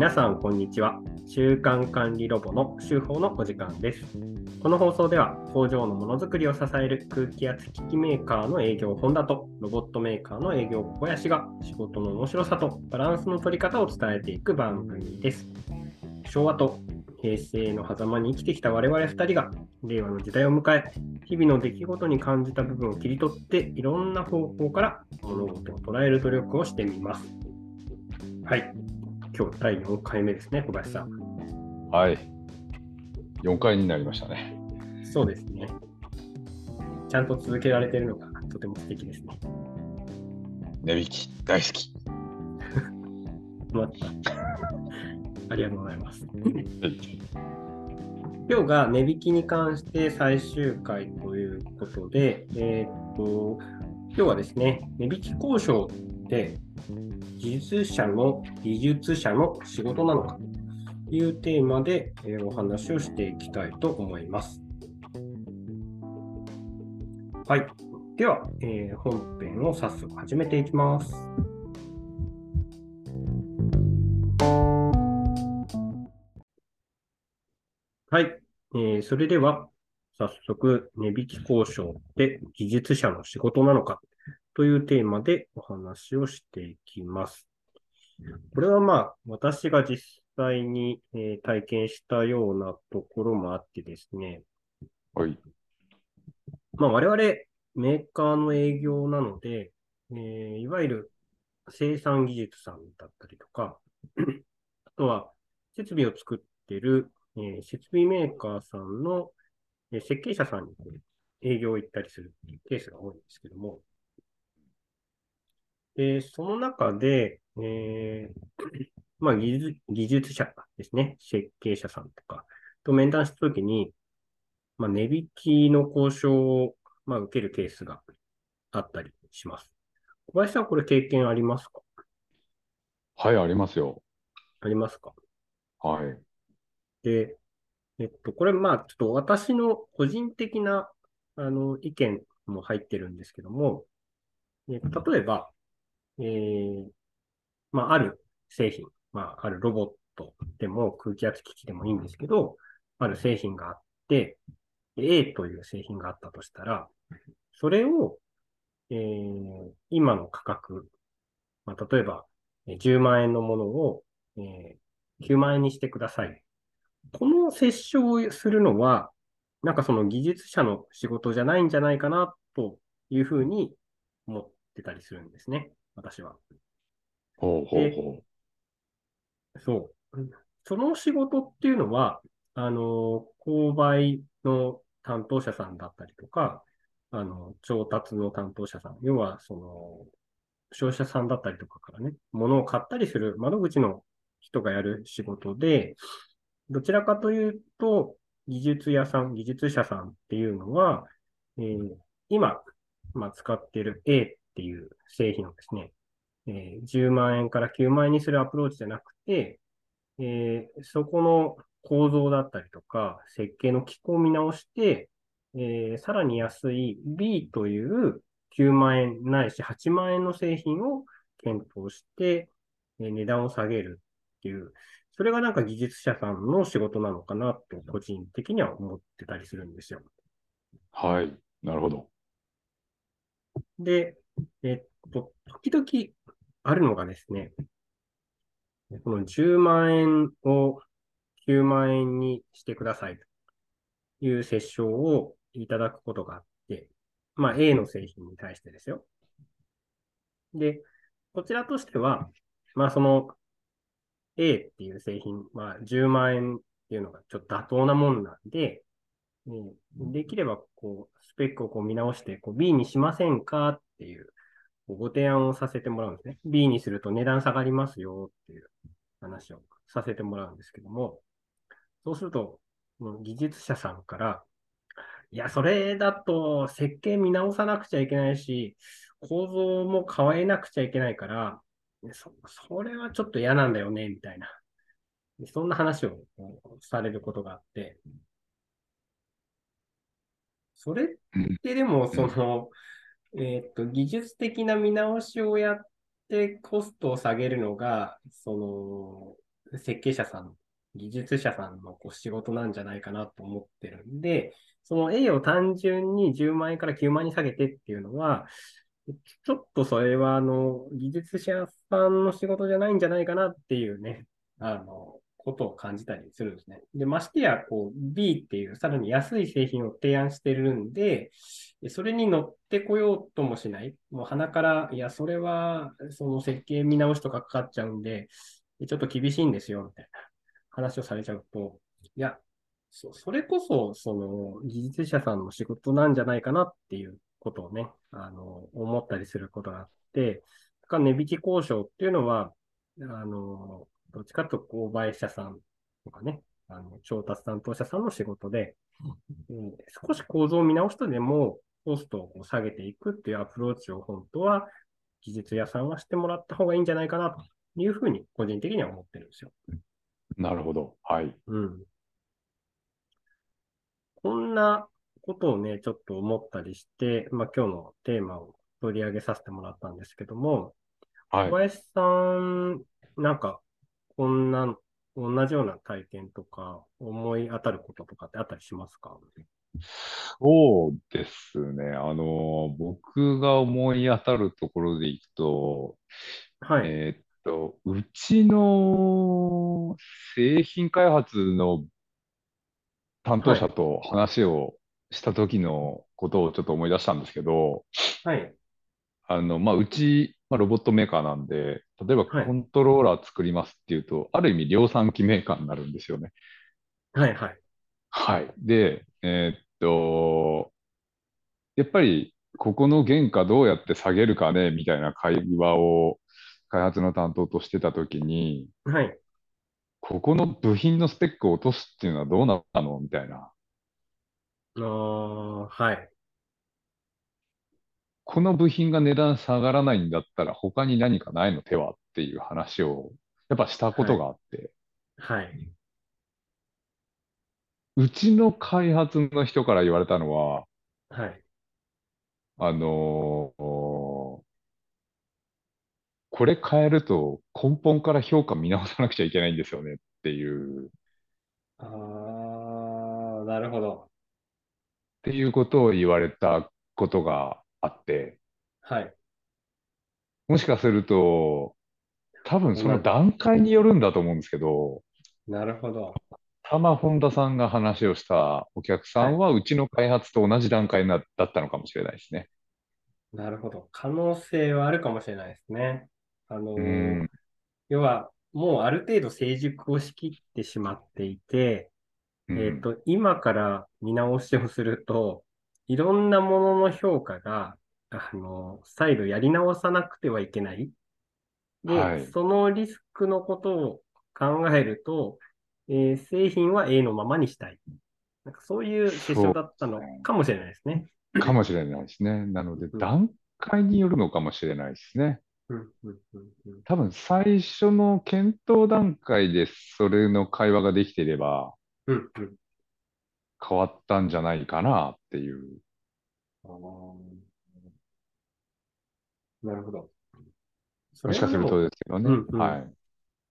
皆さん、こんにちは。週間管理ロボの週報のお時間です。この放送では、工場のものづくりを支える空気圧機器メーカーの営業本田と、ロボットメーカーの営業小林が、仕事の面白さとバランスの取り方を伝えていく番組です。昭和と平成の狭間に生きてきた我々2人が、令和の時代を迎え、日々の出来事に感じた部分を切り取って、いろんな方向から物事を捉える努力をしてみます。はい。今日第4回目ですね、小林さん。はい。4回になりましたね。そうですね。ちゃんと続けられているのがとても素敵ですね。値引き大好き。またありがとうございます。今日が値引きに関して最終回ということで、えーっと、今日はですね、値引き交渉って技術者の技術者の仕事なのかというテーマで、お話をしていきたいと思います。はい。では、えー本編を早速始めていきます。はい。えーそれでは、早速、値引き交渉って技術者の仕事なのかというテーマでお話をしていきます。これはまあ、私が実際に、えー体験したようなところもあってですね、はい。まあ、我々メーカーの営業なので、えーいわゆる生産技術さんだったりとか、あとは設備を作ってる、えー設備メーカーさんの、えー設計者さんに営業行ったりするケースが多いんですけども、で、その中で、えー まあ技術、技術者ですね、設計者さんとかと面談したときに、まあ、値引きの交渉を、まあ、受けるケースがあったりします。小林さん、これ経験ありますか？はい、ありますよ。ありますか？はい。で、えっと、これ、まあ、ちょっと私の個人的な、あの、意見も入ってるんですけども、え例えば、えーまあ、ある製品、まあ、あるロボットでも空気圧機器でもいいんですけど、ある製品があって、A という製品があったとしたら、それを、えー今の価格、まあ、例えば、10万円のものを、えー9万円にしてください。この折衝をするのは、なんかその技術者の仕事じゃないんじゃないかな、というふうに思ってたりするんですね。私は。ほうほうほそう。その仕事っていうのは、あの、購買の担当者さんだったりとか、あの、調達の担当者さん、要は、その、消費者さんだったりとかからね、物を買ったりする窓口の人がやる仕事で、どちらかというと、技術屋さん、技術者さんっていうのは、えー今、まあ、使っている A っていう製品をですね、えー10万円から9万円にするアプローチじゃなくて、えーそこの構造だったりとか、設計の機構を見直して、えーさらに安い B という9万円ないし8万円の製品を検討して、えー値段を下げるっていう、それがなんか技術者さんの仕事なのかなと個人的には思ってたりするんですよ。う。はい。なるほど。で、えっと、時々あるのがですね、この10万円を9万円にしてくださいという折衝をいただくことがあって、まあ A の製品に対してですよ。で、こちらとしては、まあその A っていう製品、まあ10万円っていうのがちょっと妥当なもんなんで、できればこう、スペックをこう見直してこう B にしませんかっていうご提案をさせてもらうんですね。B にすると値段下がりますよっていう話をさせてもらうんですけども、そうすると、技術者さんから、いや、それだと設計見直さなくちゃいけないし、構造も変えなくちゃいけないから、そそれはちょっと嫌なんだよね、みたいな。そんな話をされることがあって、それってでも、その、えっと、技術的な見直しをやってコストを下げるのが、その、設計者さん、技術者さんのこう仕事なんじゃないかなと思ってるんで、その A を単純に10万円から9万円に下げてっていうのは、ちょっとそれは、あの、技術者さんの仕事じゃないんじゃないかなっていうね、あの、ことを感じたりするんですね。で、ましてや、こう、B っていうさらに安い製品を提案してるんで、それに乗ってこようともしない。もう鼻から、いや、それは、その設計見直しとかかかっちゃうんで、ちょっと厳しいんですよ、みたいな話をされちゃうと、いや、そそれこそ、その、技術者さんの仕事なんじゃないかなっていうことをね、あの、思ったりすることがあって、だか値引き交渉っていうのは、あの、どっちかと購買者さんとかね、あの、調達担当者さんの仕事で、うん、少し構造を見直すとでも、コストを下げていくっていうアプローチを本当は技術屋さんはしてもらった方がいいんじゃないかなというふうに個人的には思ってるんですよ。なるほど。はい。うん。こんなことをね、ちょっと思ったりして、まあ今日のテーマを取り上げさせてもらったんですけども、はい。小林さん、なんかこんな、同じような体験とか、思い当たることとかってあったりしますか？そうですね。あの、僕が思い当たるところでいくと、はい。えーっと、うちの製品開発の担当者と話をした時のことをちょっと思い出したんですけど、はい。あの、まあ、うち、まあ、ロボットメーカーなんで、例えばコントローラー作りますっていうと、ある意味量産機メーカーになるんですよね。はいはい。はい。で、えーっと、やっぱり、ここの原価どうやって下げるかね、みたいな会話を開発の担当としてたときに、はい。ここの部品のスペックを落とすっていうのはどうなったの？みたいな。ああ、はい。この部品が値段下がらないんだったら他に何かないの手はっていう話をやっぱしたことがあって。はい。うちの開発の人から言われたのは、はい。あのーこれ変えると根本から評価見直さなくちゃいけないんですよねっていう。ああ、なるほど。っていうことを言われたことがあって、はい。もしかすると、多分その段階によるんだと思うんですけど、なるほど。たま本田さんが話をしたお客さんは、うちの開発と同じ段階なだったのかもしれないですね。なるほど。可能性はあるかもしれないですね。あのー、要は、もうある程度成熟をしきってしまっていて、えっ、ー、と、今から見直しをすると、いろんなものの評価が、あの、再度やり直さなくてはいけない。で、はい、そのリスクのことを考えると、えー、製品は A のままにしたい。なんかそういうセッションだったのかもしれないですね。かもしれないですね。なので、段階によるのかもしれないですね。多分最初の検討段階でそれの会話ができていれば、変わったんじゃないかなっていう。なるほど。もしかするとですけどね。うんうん、はい。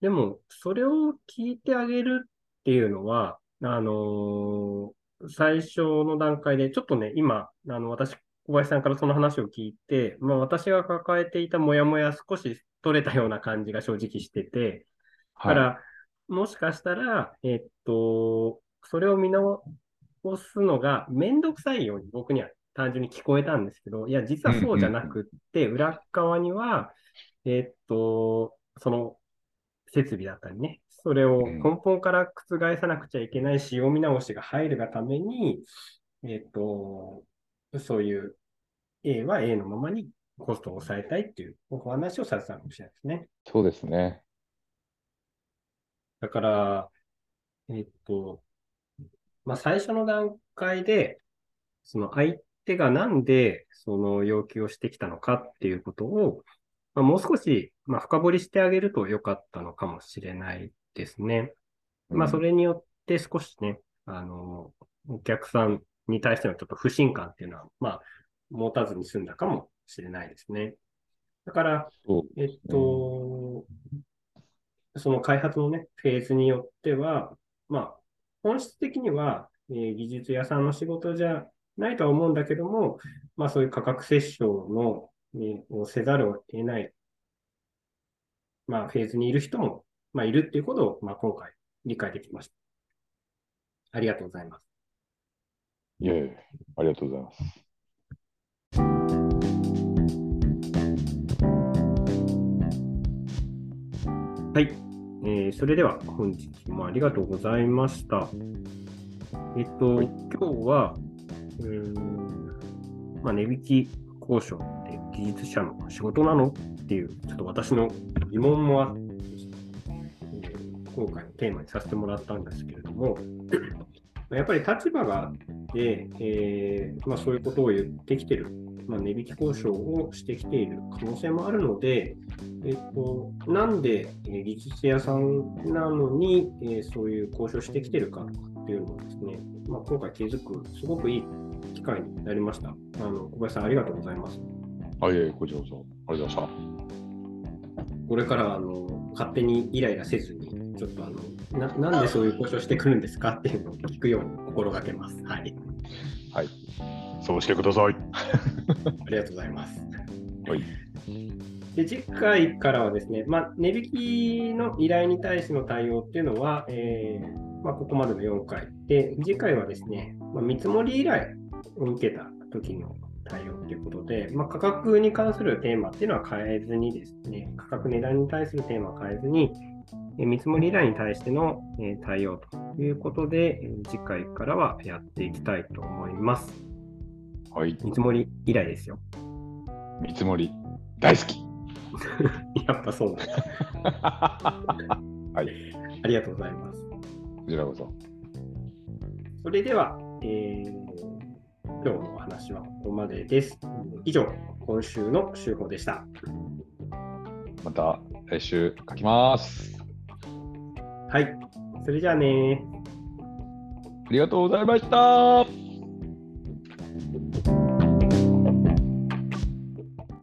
でも、それを聞いてあげるっていうのは、あのー、最初の段階で、ちょっとね、今、あの、私、小林さんからその話を聞いて、まあ、私が抱えていたモヤモヤ少し取れたような感じが正直してて、だから、もしかしたら、えっと、それを見直すのがめんどくさいように僕には単純に聞こえたんですけど、いや、実はそうじゃなくって、裏側には、えっと、その設備だったりね、それを根本から覆さなくちゃいけない仕様見直しが入るがために、えっと、そういう A は A のままにコストを抑えたいっていうお話をされてたかもしれないですね。そうですね。だから、えっと、まあ、最初の段階で、その相手がなんでその要求をしてきたのかっていうことを、まあ、もう少し、まあ、深掘りしてあげると良かったのかもしれないですね。まあ、それによって少しね、あの、お客さんに対してのちょっと不信感っていうのは、まあ、持たずに済んだかもしれないですね。だから、えっと、その開発のね、フェーズによっては、まあ、本質的には、えー、技術屋さんの仕事じゃないとは思うんだけども、まあそういう価格折衝の、ね、をせざるを得ない、まあフェーズにいる人も、まあいるっていうことを、まあ今回理解できました。ありがとうございます。いえいえ、ありがとうございます。はい、えー、それでは本日もありがとうございました。えっと、はい、今日は、うん、まあ、値引き交渉って技術者の仕事なのっていう、ちょっと私の疑問もあって、えー、今回のテーマにさせてもらったんですけれども、やっぱり立場があって、えーまあ、そういうことを言ってきてる、まあ、値引き交渉をしてきている可能性もあるので、えっと、なんで、えー、技術屋さんなのに、えー、そういう交渉してきてるかとかっていうのをですね、まあ、今回気づく、すごくいい機会になりました。あの小林さん、ありがとうございます。あ、いこちらこそ。ありがとうございました。これからあの勝手にイライラせずに、ちょっとあのな、なんでそういう交渉してくるんですかっていうのを聞くように心がけます。はい。はい。そうしてください。ありがとうございます。はい。で次回からはですね、まあ、値引きの依頼に対しての対応っていうのは、えーまあ、ここまでの4回。で、次回はですね、まあ、見積もり依頼を受けた時の対応ということで、まあ、価格に関するテーマっていうのは変えずにですね、価格値段に対するテーマは変えずに、え見積もり依頼に対しての、え対応ということで、次回からはやっていきたいと思います。はい。見積もり依頼ですよ。見積もり大好き。やっぱそうなんだ。はい。ありがとうございます。こちらこそ。それでは、えー、今日のお話はここまでです。以上、今週の週報でした。また来週書きます。はい。それじゃあねありがとうございました。